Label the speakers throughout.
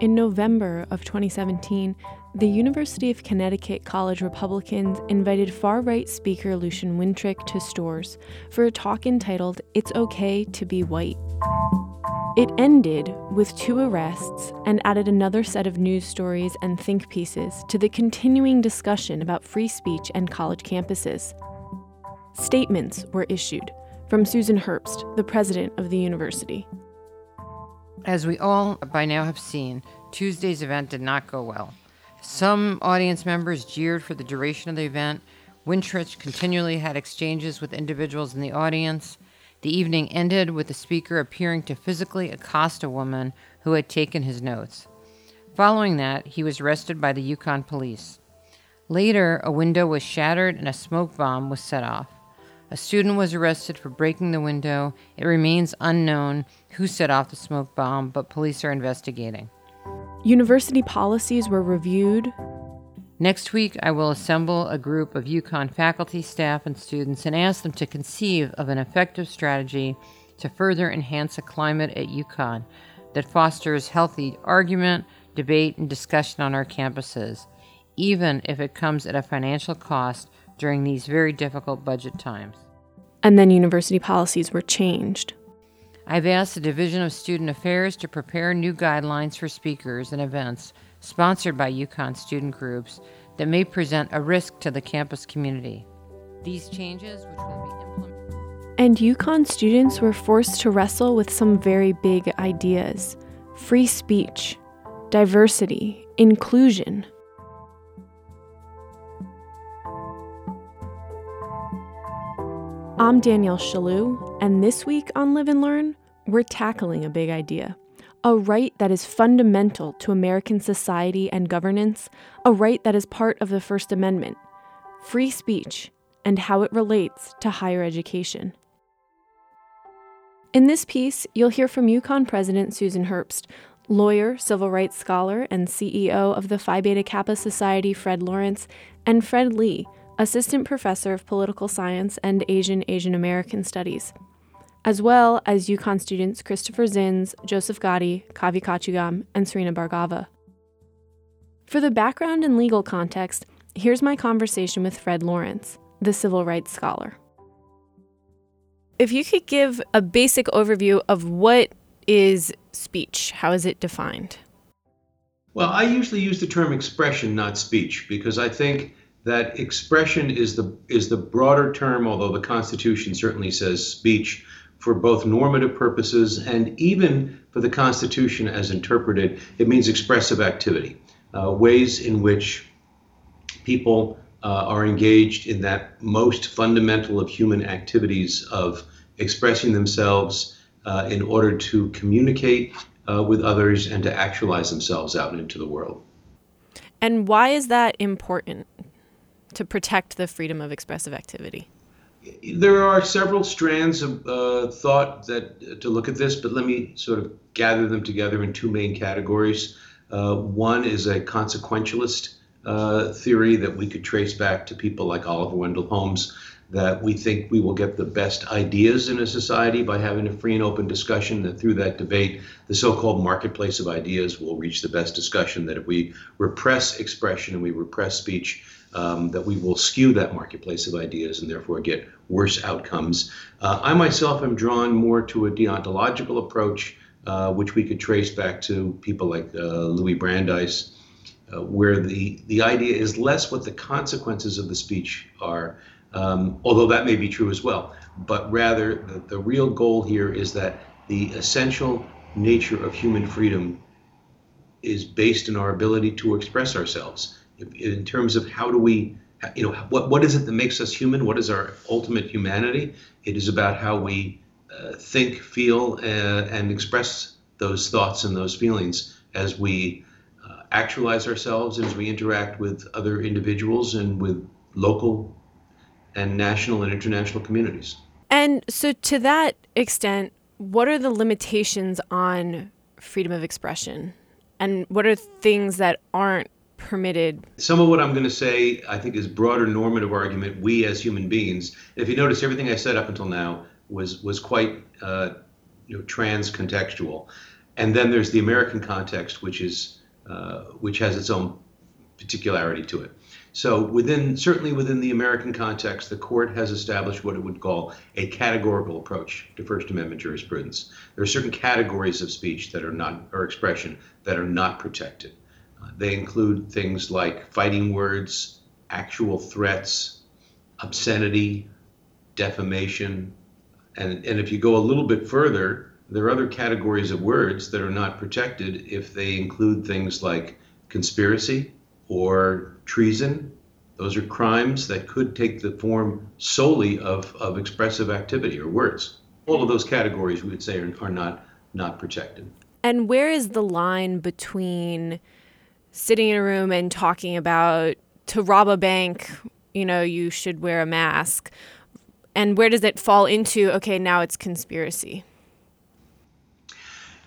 Speaker 1: In November of 2017, the University of Connecticut College Republicans invited far right speaker Lucian Wintrich to Storrs for a talk entitled It's Okay to Be White. It ended with two arrests and added another set of news stories and think pieces to the continuing discussion about free speech and college campuses. Statements were issued from Susan Herbst, the president of the university.
Speaker 2: As we all by now have seen, Tuesday's event did not go well. Some audience members jeered for the duration of the event. Wintrich continually had exchanges with individuals in the audience. The evening ended with the speaker appearing to physically accost a woman who had taken his notes. Following that, he was arrested by the UConn police. Later, a window was shattered and a smoke bomb was set off. A student was arrested for breaking the window. It remains unknown who set off the smoke bomb, but police are investigating.
Speaker 1: University policies were reviewed.
Speaker 2: Next week, I will assemble a group of UConn faculty, staff, and students and ask them to conceive of an effective strategy to further enhance a climate at UConn that fosters healthy argument, debate, and discussion on our campuses, even if it comes at a financial cost during these very difficult budget times.
Speaker 1: And then university policies were changed.
Speaker 2: I've asked the Division of Student Affairs to prepare new guidelines for speakers and events sponsored by UConn student groups that may present a risk to the campus community. These changes, which will be implemented.
Speaker 1: And UConn students were forced to wrestle with some very big ideas free speech, diversity, inclusion. I'm Danielle Shalou, and this week on Live and Learn, we're tackling a big idea. A right that is fundamental to American society and governance, a right that is part of the First Amendment free speech and how it relates to higher education. In this piece, you'll hear from UConn President Susan Herbst, lawyer, civil rights scholar, and CEO of the Phi Beta Kappa Society, Fred Lawrence, and Fred Lee, assistant professor of political science and Asian Asian American studies, as well as UConn students Christopher Zins, Joseph Gotti, Kavi Kachugam, and Serena Bhargava. For the background and legal context, here's my conversation with Fred Lawrence, the civil rights scholar. If you could give a basic overview of what is speech, how is it defined?
Speaker 3: Well, I usually use the term expression, not speech, because I think that expression is the is the broader term, although the Constitution certainly says speech for both normative purposes and even for the Constitution as interpreted, it means expressive activity, uh, ways in which people uh, are engaged in that most fundamental of human activities of expressing themselves uh, in order to communicate uh, with others and to actualize themselves out into the world.
Speaker 1: And why is that important? To protect the freedom of expressive activity?
Speaker 3: There are several strands of uh, thought that uh, to look at this, but let me sort of gather them together in two main categories. Uh, one is a consequentialist uh, theory that we could trace back to people like Oliver Wendell Holmes, that we think we will get the best ideas in a society by having a free and open discussion, that through that debate, the so called marketplace of ideas will reach the best discussion, that if we repress expression and we repress speech, um, that we will skew that marketplace of ideas and therefore get worse outcomes. Uh, I myself am drawn more to a deontological approach, uh, which we could trace back to people like uh, Louis Brandeis, uh, where the, the idea is less what the consequences of the speech are, um, although that may be true as well, but rather the, the real goal here is that the essential nature of human freedom is based in our ability to express ourselves in terms of how do we you know what what is it that makes us human? What is our ultimate humanity? It is about how we uh, think feel uh, and express those thoughts and those feelings as we uh, actualize ourselves as we interact with other individuals and with local and national and international communities.
Speaker 1: And so to that extent what are the limitations on freedom of expression? And what are things that aren't permitted.
Speaker 3: Some of what I'm going to say, I think, is broader normative argument. We as human beings, if you notice everything I said up until now, was was quite uh, you know, trans contextual. And then there's the American context, which is uh, which has its own particularity to it. So within certainly within the American context, the court has established what it would call a categorical approach to First Amendment jurisprudence. There are certain categories of speech that are not or expression that are not protected. They include things like fighting words, actual threats, obscenity, defamation, and, and if you go a little bit further, there are other categories of words that are not protected if they include things like conspiracy or treason. Those are crimes that could take the form solely of, of expressive activity or words. All of those categories we would say are, are not not protected.
Speaker 1: And where is the line between sitting in a room and talking about to rob a bank, you know, you should wear a mask. And where does it fall into okay now it's conspiracy?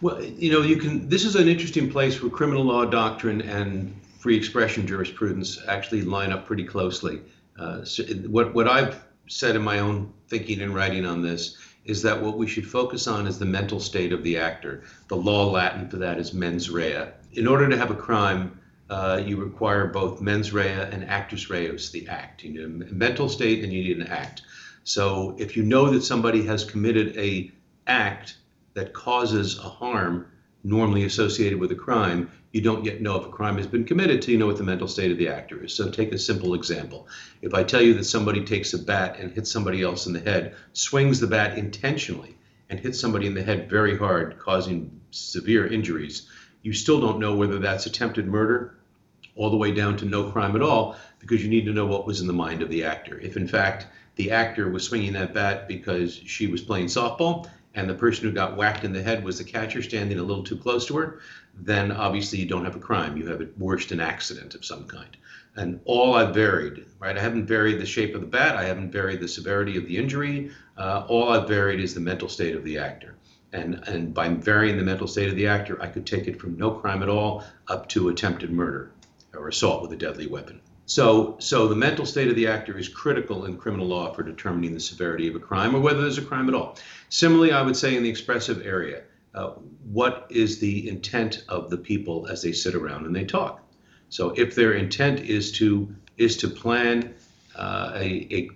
Speaker 3: Well you know you can this is an interesting place where criminal law doctrine and free expression jurisprudence actually line up pretty closely. Uh, so what, what i've said in my own thinking and writing on this is that what we should focus on is the mental state of the actor. The law latin for that is mens rea in order to have a crime uh, you require both mens rea and actus reus, the act. You need a mental state and you need an act. So if you know that somebody has committed a act that causes a harm normally associated with a crime, you don't yet know if a crime has been committed till you know what the mental state of the actor is. So take a simple example. If I tell you that somebody takes a bat and hits somebody else in the head, swings the bat intentionally, and hits somebody in the head very hard, causing severe injuries, you still don't know whether that's attempted murder all the way down to no crime at all because you need to know what was in the mind of the actor. If in fact the actor was swinging that bat because she was playing softball and the person who got whacked in the head was the catcher standing a little too close to her, then obviously you don't have a crime. You have at worst an accident of some kind. And all I've varied, right? I haven't varied the shape of the bat. I haven't varied the severity of the injury. Uh, all I've varied is the mental state of the actor. And, and by varying the mental state of the actor, I could take it from no crime at all up to attempted murder or assault with a deadly weapon. So, so the mental state of the actor is critical in criminal law for determining the severity of a crime or whether there's a crime at all. Similarly, I would say in the expressive area, uh, what is the intent of the people as they sit around and they talk? So, if their intent is to is to plan uh, a, a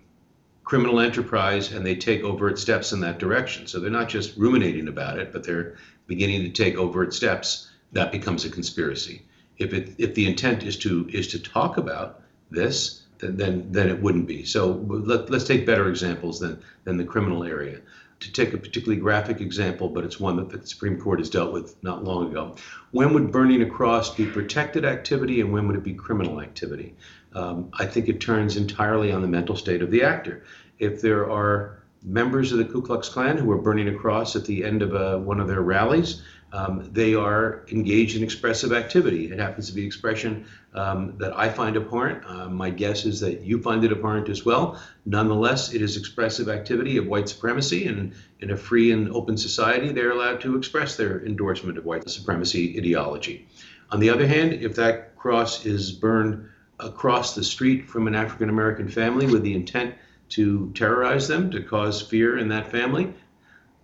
Speaker 3: criminal enterprise and they take overt steps in that direction, so they're not just ruminating about it, but they're beginning to take overt steps, that becomes a conspiracy. If it if the intent is to is to talk about this, then, then, then it wouldn't be. So let, let's take better examples than, than the criminal area. To take a particularly graphic example, but it's one that the Supreme Court has dealt with not long ago. When would burning a cross be protected activity and when would it be criminal activity? Um, I think it turns entirely on the mental state of the actor. If there are members of the Ku Klux Klan who are burning a cross at the end of a, one of their rallies, um, they are engaged in expressive activity. It happens to be expression um, that I find abhorrent. Uh, my guess is that you find it abhorrent as well. Nonetheless, it is expressive activity of white supremacy, and in a free and open society, they're allowed to express their endorsement of white supremacy ideology. On the other hand, if that cross is burned across the street from an African American family with the intent to terrorize them, to cause fear in that family,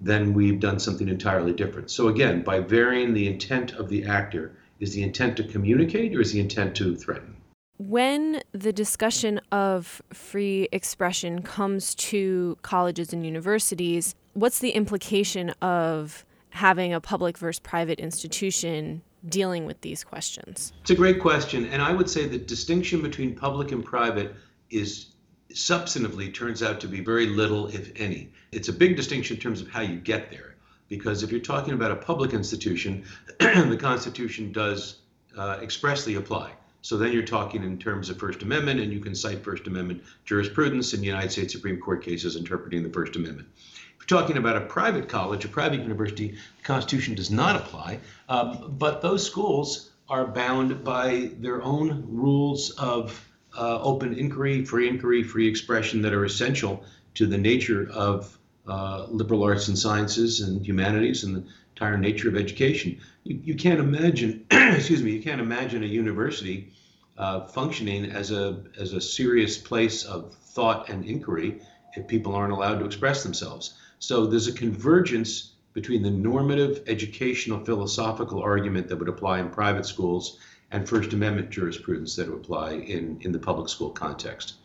Speaker 3: then we've done something entirely different. So again, by varying the intent of the actor, is the intent to communicate or is the intent to threaten?
Speaker 1: When the discussion of free expression comes to colleges and universities, what's the implication of having a public versus private institution dealing with these questions?
Speaker 3: It's a great question. And I would say the distinction between public and private is substantively turns out to be very little, if any. It's a big distinction in terms of how you get there. Because if you're talking about a public institution, the Constitution does uh, expressly apply. So then you're talking in terms of First Amendment, and you can cite First Amendment jurisprudence in United States Supreme Court cases interpreting the First Amendment. You're talking about a private college, a private university, the Constitution does not apply, um, but those schools are bound by their own rules of uh, open inquiry, free inquiry, free expression that are essential to the nature of uh, liberal arts and sciences and humanities and the entire nature of education. You, you can't imagine, excuse me, you can't imagine a university uh, functioning as a as a serious place of thought and inquiry if people aren't allowed to express themselves. So there's a convergence between the normative educational philosophical argument that would apply in private schools and First Amendment jurisprudence that would apply in, in the public school context.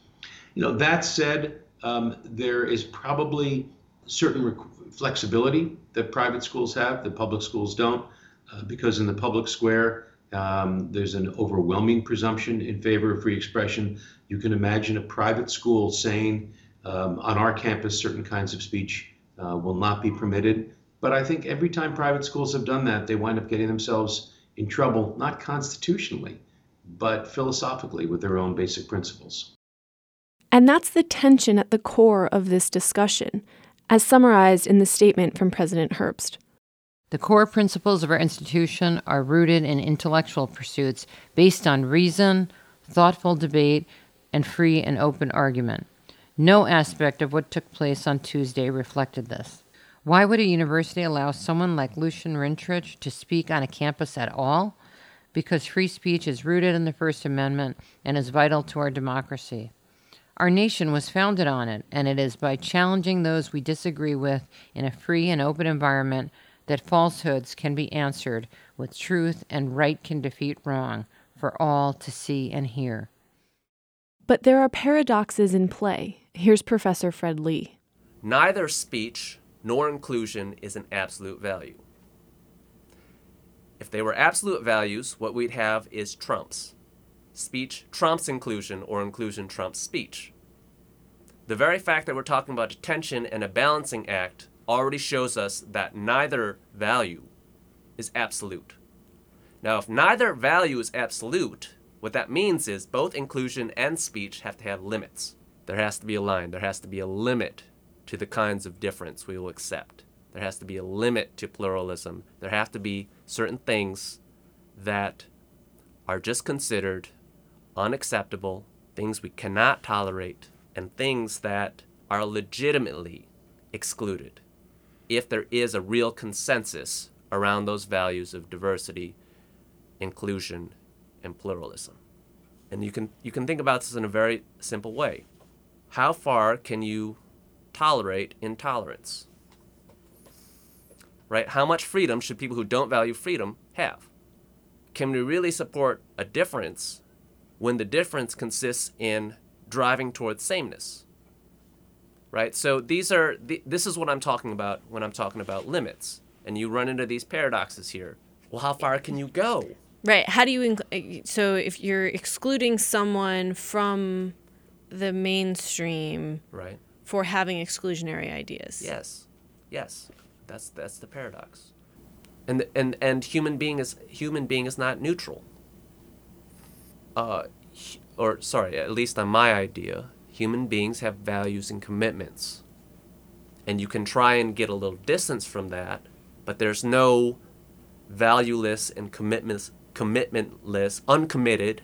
Speaker 3: You know, that said, um, there is probably certain rec- flexibility that private schools have that public schools don't, uh, because in the public square, um, there's an overwhelming presumption in favor of free expression. You can imagine a private school saying, um, on our campus, certain kinds of speech uh, will not be permitted. But I think every time private schools have done that, they wind up getting themselves in trouble, not constitutionally, but philosophically with their own basic principles.
Speaker 1: And that's the tension at the core of this discussion, as summarized in the statement from President Herbst.
Speaker 2: The core principles of our institution are rooted in intellectual pursuits based on reason, thoughtful debate, and free and open argument. No aspect of what took place on Tuesday reflected this. Why would a university allow someone like Lucian Wintrich to speak on a campus at all? Because free speech is rooted in the First Amendment and is vital to our democracy. Our nation was founded on it, and it is by challenging those we disagree with in a free and open environment that falsehoods can be answered with truth and right can defeat wrong for all to see and hear.
Speaker 1: But there are paradoxes in play. Here's Professor Fred Lee.
Speaker 4: Neither speech nor inclusion is an absolute value. If they were absolute values, what we'd have is trumps. Speech trumps inclusion, or inclusion trumps speech. The very fact that we're talking about detention and a balancing act already shows us that neither value is absolute. Now, if neither value is absolute, what that means is both inclusion and speech have to have limits. There has to be a line, there has to be a limit to the kinds of difference we will accept. There has to be a limit to pluralism. There have to be certain things that are just considered unacceptable, things we cannot tolerate, and things that are legitimately excluded if there is a real consensus around those values of diversity, inclusion, and pluralism. And you can you can think about this in a very simple way. How far can you tolerate intolerance? Right? How much freedom should people who don't value freedom have? Can we really support a difference when the difference consists in driving towards sameness? Right? So these are th- this is what I'm talking about when I'm talking about limits. And you run into these paradoxes here. Well, how far can you go?
Speaker 1: Right. How do you inc- so if you're excluding someone from the mainstream,
Speaker 4: right?
Speaker 1: for having exclusionary ideas.
Speaker 4: Yes, yes, that's that's the paradox, and and and human being is human being is not neutral. Uh, or sorry, at least on my idea, human beings have values and commitments, and you can try and get a little distance from that, but there's no valueless and commitments commitmentless, uncommitted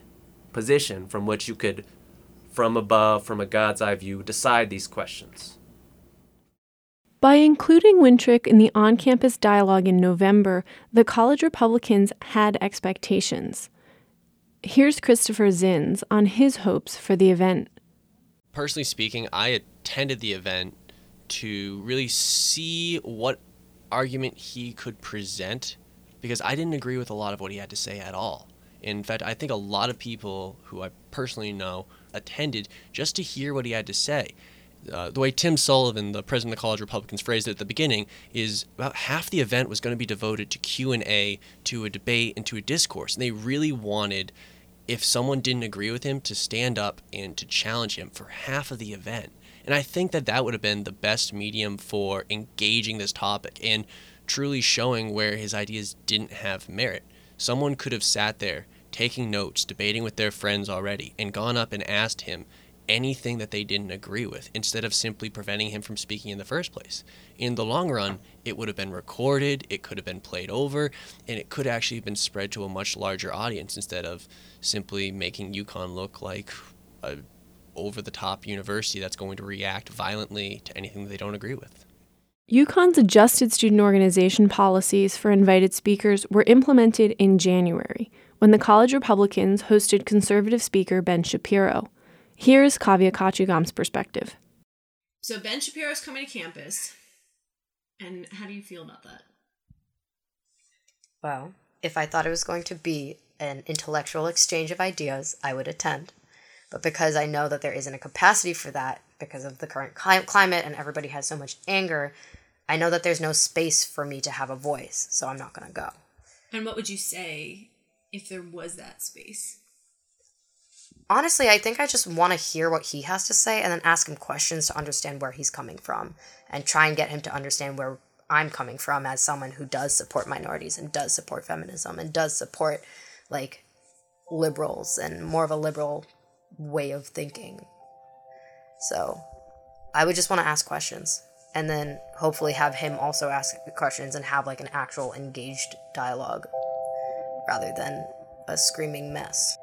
Speaker 4: position from which you could from above, from a God's eye view, decide these questions.
Speaker 1: By including Wintrich in the on campus dialogue in November, the college Republicans had expectations. Here's Christopher Zins on his hopes for the event.
Speaker 5: Personally speaking, I attended the event to really see what argument he could present because I didn't agree with a lot of what he had to say at all. In fact, I think a lot of people who I personally know attended just to hear what he had to say. Uh, the way Tim Sullivan, the president of the College Republicans, phrased it at the beginning is about half the event was going to be devoted to Q and A, to a debate, and to a discourse. And they really wanted, if someone didn't agree with him, to stand up and to challenge him for half of the event. And I think that that would have been the best medium for engaging this topic and truly showing where his ideas didn't have merit. Someone could have sat there taking notes, debating with their friends already, and gone up and asked him anything that they didn't agree with instead of simply preventing him from speaking in the first place. In the long run, it would have been recorded, it could have been played over, and it could actually have been spread to a much larger audience instead of simply making UConn look like a over the top university that's going to react violently to anything that they don't agree with.
Speaker 1: UConn's adjusted student organization policies for invited speakers were implemented in January when the college Republicans hosted conservative speaker Ben Shapiro. Here's Kavya Kachugam's perspective.
Speaker 6: So Ben Shapiro's coming to campus.
Speaker 1: And how do you feel about that?
Speaker 6: Well, if I thought it was going to be an intellectual exchange of ideas, I would attend. But because I know that there isn't a capacity for that because of the current climate and everybody has so much anger, I know that there's no space for me to have a voice, so I'm not going to go.
Speaker 1: And what would you say if there was that space?
Speaker 6: Honestly, I think I just want to hear what he has to say and then ask him questions to understand where he's coming from and try and get him to understand where I'm coming from as someone who does support minorities and does support feminism and does support like liberals and more of a liberal way of thinking. So I would just want to ask questions and then hopefully have him also ask questions and have like an actual engaged dialogue rather than a screaming mess.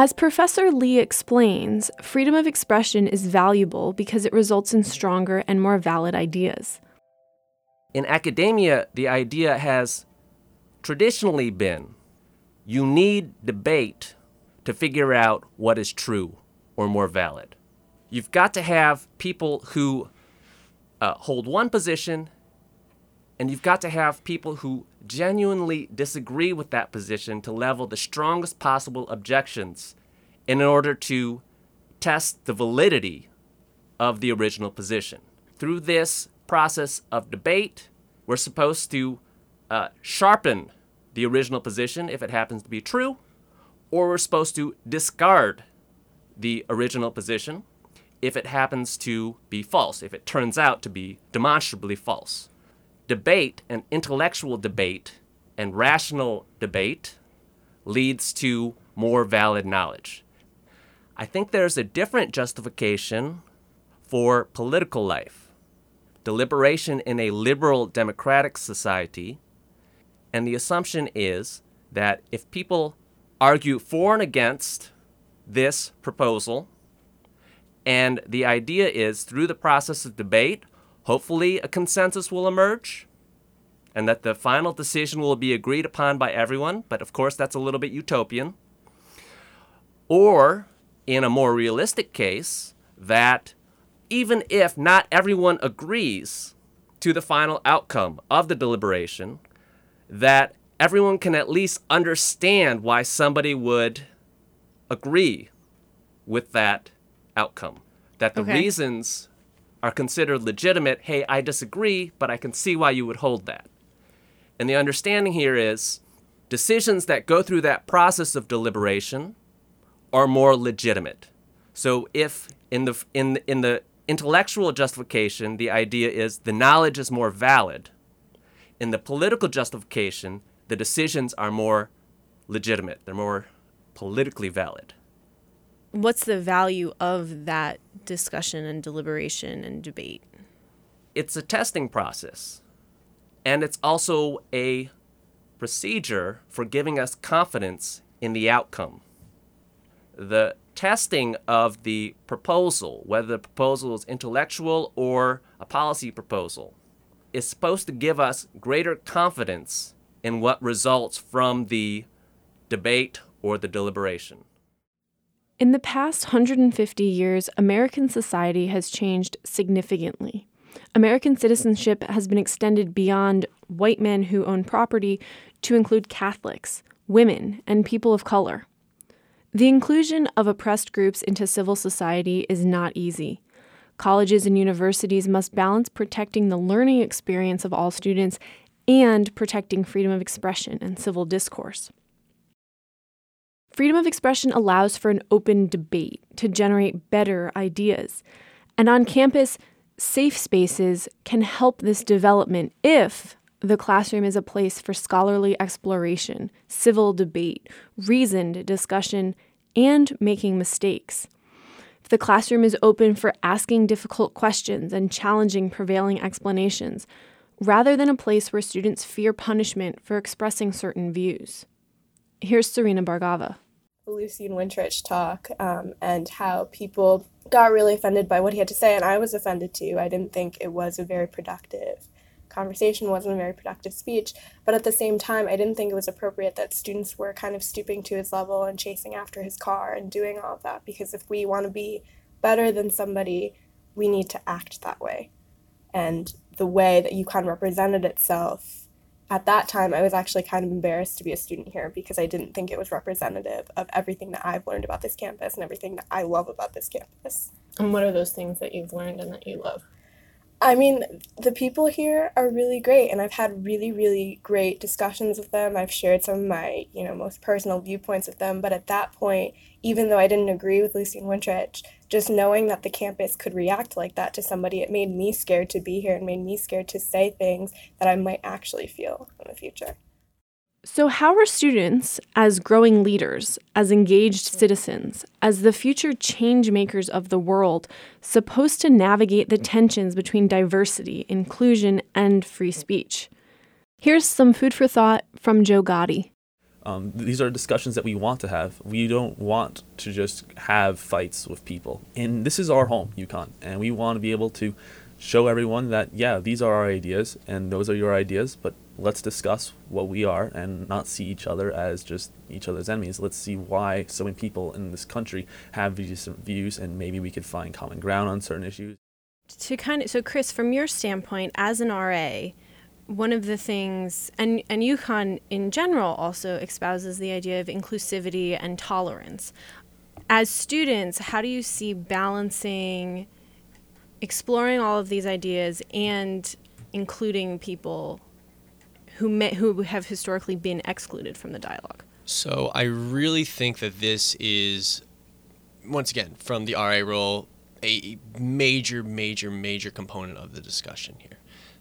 Speaker 1: As Professor Lee explains, freedom of expression is valuable because it results in stronger and more valid ideas.
Speaker 4: In academia, the idea has traditionally been you need debate to figure out what is true or more valid. You've got to have people who uh, hold one position, and you've got to have people who genuinely disagree with that position to level the strongest possible objections in order to test the validity of the original position. Through this process of debate, we're supposed to uh, sharpen the original position if it happens to be true, or we're supposed to discard the original position if it happens to be false, if it turns out to be demonstrably false. Debate and intellectual debate and rational debate leads to more valid knowledge. I think there's a different justification for political life. Deliberation in a liberal democratic society and the assumption is that if people argue for and against this proposal, and the idea is through the process of debate, hopefully a consensus will emerge and that the final decision will be agreed upon by everyone, but of course that's a little bit utopian. Or, in a more realistic case, that even if not everyone agrees to the final outcome of the deliberation, that everyone can at least understand why somebody would agree with that outcome. That the okay. reasons are considered legitimate. Hey, I disagree, but I can see why you would hold that. And the understanding here is decisions that go through that process of deliberation are more legitimate. So if in the in in the intellectual justification the idea is the knowledge is more valid, in the political justification, the decisions are more legitimate, they're more politically valid.
Speaker 1: What's the value of that discussion and deliberation and debate?
Speaker 4: It's a testing process, and it's also a procedure for giving us confidence in the outcome. The testing of the proposal, whether the proposal is intellectual or a policy proposal, is supposed to give us greater confidence in what results from the debate or the deliberation.
Speaker 1: In the past 150 years, American society has changed significantly. American citizenship has been extended beyond white men who own property to include Catholics, women, and people of color. The inclusion of oppressed groups into civil society is not easy. Colleges and universities must balance protecting the learning experience of all students and protecting freedom of expression and civil discourse. Freedom of expression allows for an open debate to generate better ideas. And on campus, safe spaces can help this development if the classroom is a place for scholarly exploration, civil debate, reasoned discussion, and making mistakes If the classroom is open for asking difficult questions and challenging prevailing explanations, rather than a place where students fear punishment for expressing certain views. Here's Serena Bhargava.
Speaker 7: Lucian Wintrich talk um, and how people got really offended by what he had to say, and I was offended too. I didn't think it was a very productive conversation, wasn't a very productive speech. But at the same time, I didn't think it was appropriate that students were kind of stooping to his level and chasing after his car and doing all of that. Because if we want to be better than somebody, we need to act that way. And the way that UConn represented itself at that time, I was actually kind of embarrassed to be a student here because I didn't think it was representative of everything that I've learned about this campus and everything that I love about this campus.
Speaker 1: And what are those things that you've learned and that you love?
Speaker 7: I mean, the people here are really great, and I've had really, really great discussions with them. I've shared some of my, you know, most personal viewpoints with them. But at that point, even though I didn't agree with Lucian Wintrich, just knowing that the campus could react like that to somebody, it made me scared to be here and made me scared to say things that I might actually feel in the future.
Speaker 1: So, how are students, as growing leaders, as engaged citizens, as the future change makers of the world, supposed to navigate the tensions between diversity, inclusion, and free speech? Here's some food for thought from Joe Gotti.
Speaker 8: Um, these are discussions that we want to have. We don't want to just have fights with people. And this is our home, UConn, and we want to be able to show everyone that, yeah, these are our ideas and those are your ideas, but let's discuss what we are and not see each other as just each other's enemies. Let's see why so many people in this country have these views and maybe we could find common ground on certain issues.
Speaker 1: To kind of so Chris, from your standpoint as an RA, one of the things and and UConn in general also espouses the idea of inclusivity and tolerance. As students, how do you see balancing exploring all of these ideas and including people who may, who have historically been excluded from the dialogue.
Speaker 5: So I really think that this is, once again, from the RA role, a major, major, major component of the discussion here.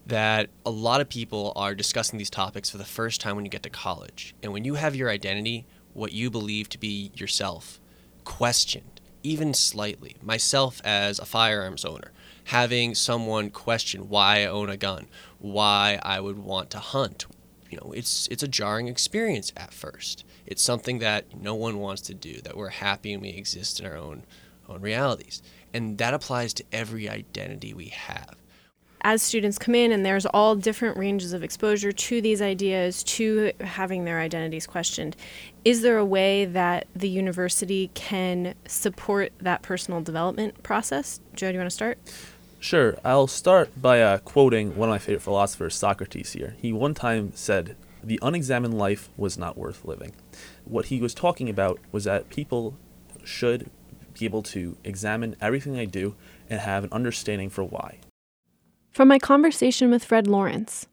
Speaker 5: That a lot of people are discussing these topics for the first time when you get to college. And when you have your identity, what you believe to be yourself, questioned, even slightly, myself as a firearms owner, having someone question why I own a gun, why I would want to hunt. You know, it's it's a jarring experience at first. It's something that no one wants to do, that we're happy and we exist in our own own realities. And that applies to every identity we have
Speaker 1: as students come in and there's all different ranges of exposure to these ideas to having their identities questioned is there a way that the university can support that personal development process joe do you want to start
Speaker 8: Sure. I'll start by uh, quoting one of my favorite philosophers, Socrates, here. He one time said, The unexamined life was not worth living. What he was talking about was that people should be able to examine everything they do and have an understanding for why.
Speaker 1: From my conversation with Fred Lawrence,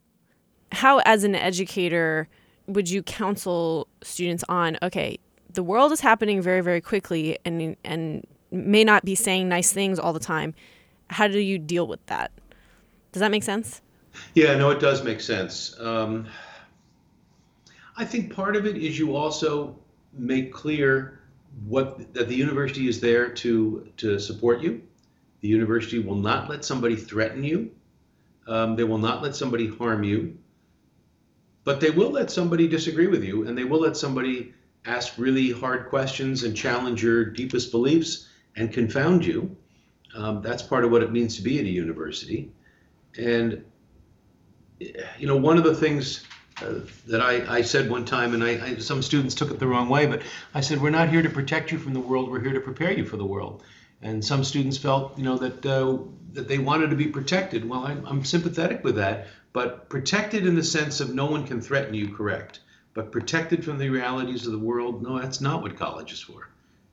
Speaker 1: how, as an educator, would you counsel students on, okay, the world is happening very, very quickly and, and may not be saying nice things all the time how do you deal with that? Does that make sense?
Speaker 3: Yeah, no, it does make sense. Um, I think part of it is you also make clear what that the university is there to to support you. The university will not let somebody threaten you. Um, they will not let somebody harm you. But they will let somebody disagree with you, and they will let somebody ask really hard questions and challenge your deepest beliefs and confound you. Um, that's part of what it means to be at a university. And, you know, one of the things uh, that I, I, said one time, and I, I, some students took it the wrong way, but I said, we're not here to protect you from the world, we're here to prepare you for the world. And some students felt, you know, that, uh, that they wanted to be protected. Well, I'm, I'm sympathetic with that, but protected in the sense of no one can threaten you, correct. But protected from the realities of the world, no, that's not what college is for.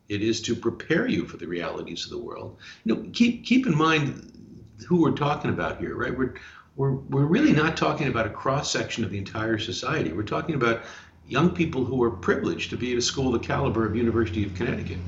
Speaker 3: It is to prepare you for the realities of the world. You know, keep keep in mind who we're talking about here, right? We're we're we're really not talking about a cross section of the entire society. We're talking about young people who are privileged to be at a school the caliber of University of Connecticut,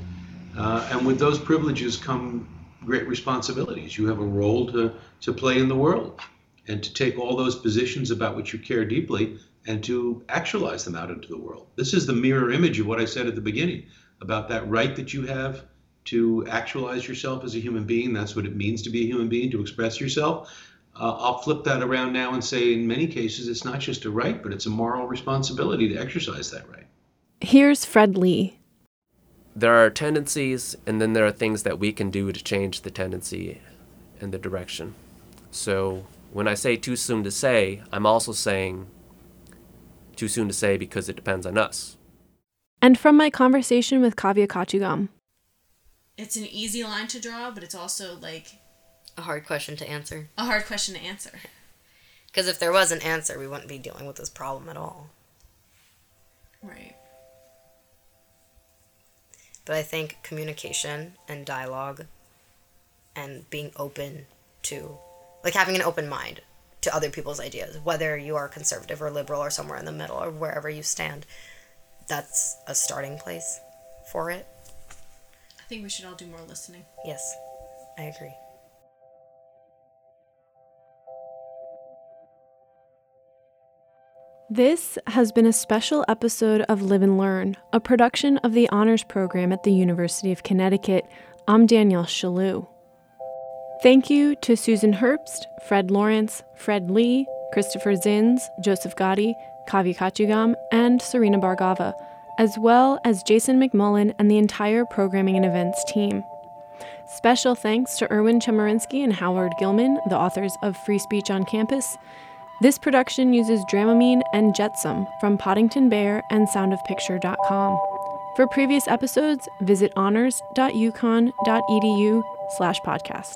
Speaker 3: uh, and with those privileges come great responsibilities. You have a role to to play in the world, and to take all those positions about which you care deeply and to actualize them out into the world. This is the mirror image of what I said at the beginning about that right that you have to actualize yourself as a human being. That's what it means to be a human being, to express yourself. Uh, I'll flip that around now and say, in many cases, it's not just a right, but it's a moral responsibility to exercise that right.
Speaker 1: Here's Fred Lee.
Speaker 4: There are tendencies, and then there are things that we can do to change the tendency and the direction. So, When I say too soon to say, I'm also saying too soon to say because it depends on us.
Speaker 1: And from my conversation with Kavya Kachugam.
Speaker 9: It's an easy line to draw, but it's also like
Speaker 6: A hard question to answer.
Speaker 9: a hard question to answer.
Speaker 6: Because if there was an answer, we wouldn't be dealing with this problem at all.
Speaker 9: Right.
Speaker 6: But I think communication and dialogue and being open to, like having an open mind to other people's ideas, whether you are conservative or liberal or somewhere in the middle or wherever you stand, that's a starting place for it.
Speaker 9: I think we should all do more listening.
Speaker 6: Yes, I agree.
Speaker 1: This has been a special episode of Live and Learn, a production of the Honors Program at the University of Connecticut. I'm Danielle Shalou. Thank you to Susan Herbst, Fred Lawrence, Fred Lee, Christopher Zins, Joseph Gotti, Kavya Kachugam, and Serena Bhargava, as well as Jason McMullen and the entire programming and events team. Special thanks to Erwin Chemerinsky and Howard Gillman, the authors of Free Speech on Campus. This production uses Dramamine and Jetsam from Podington Bear and soundofpicture.com. For previous episodes, visit honors.uconn.edu slash podcast.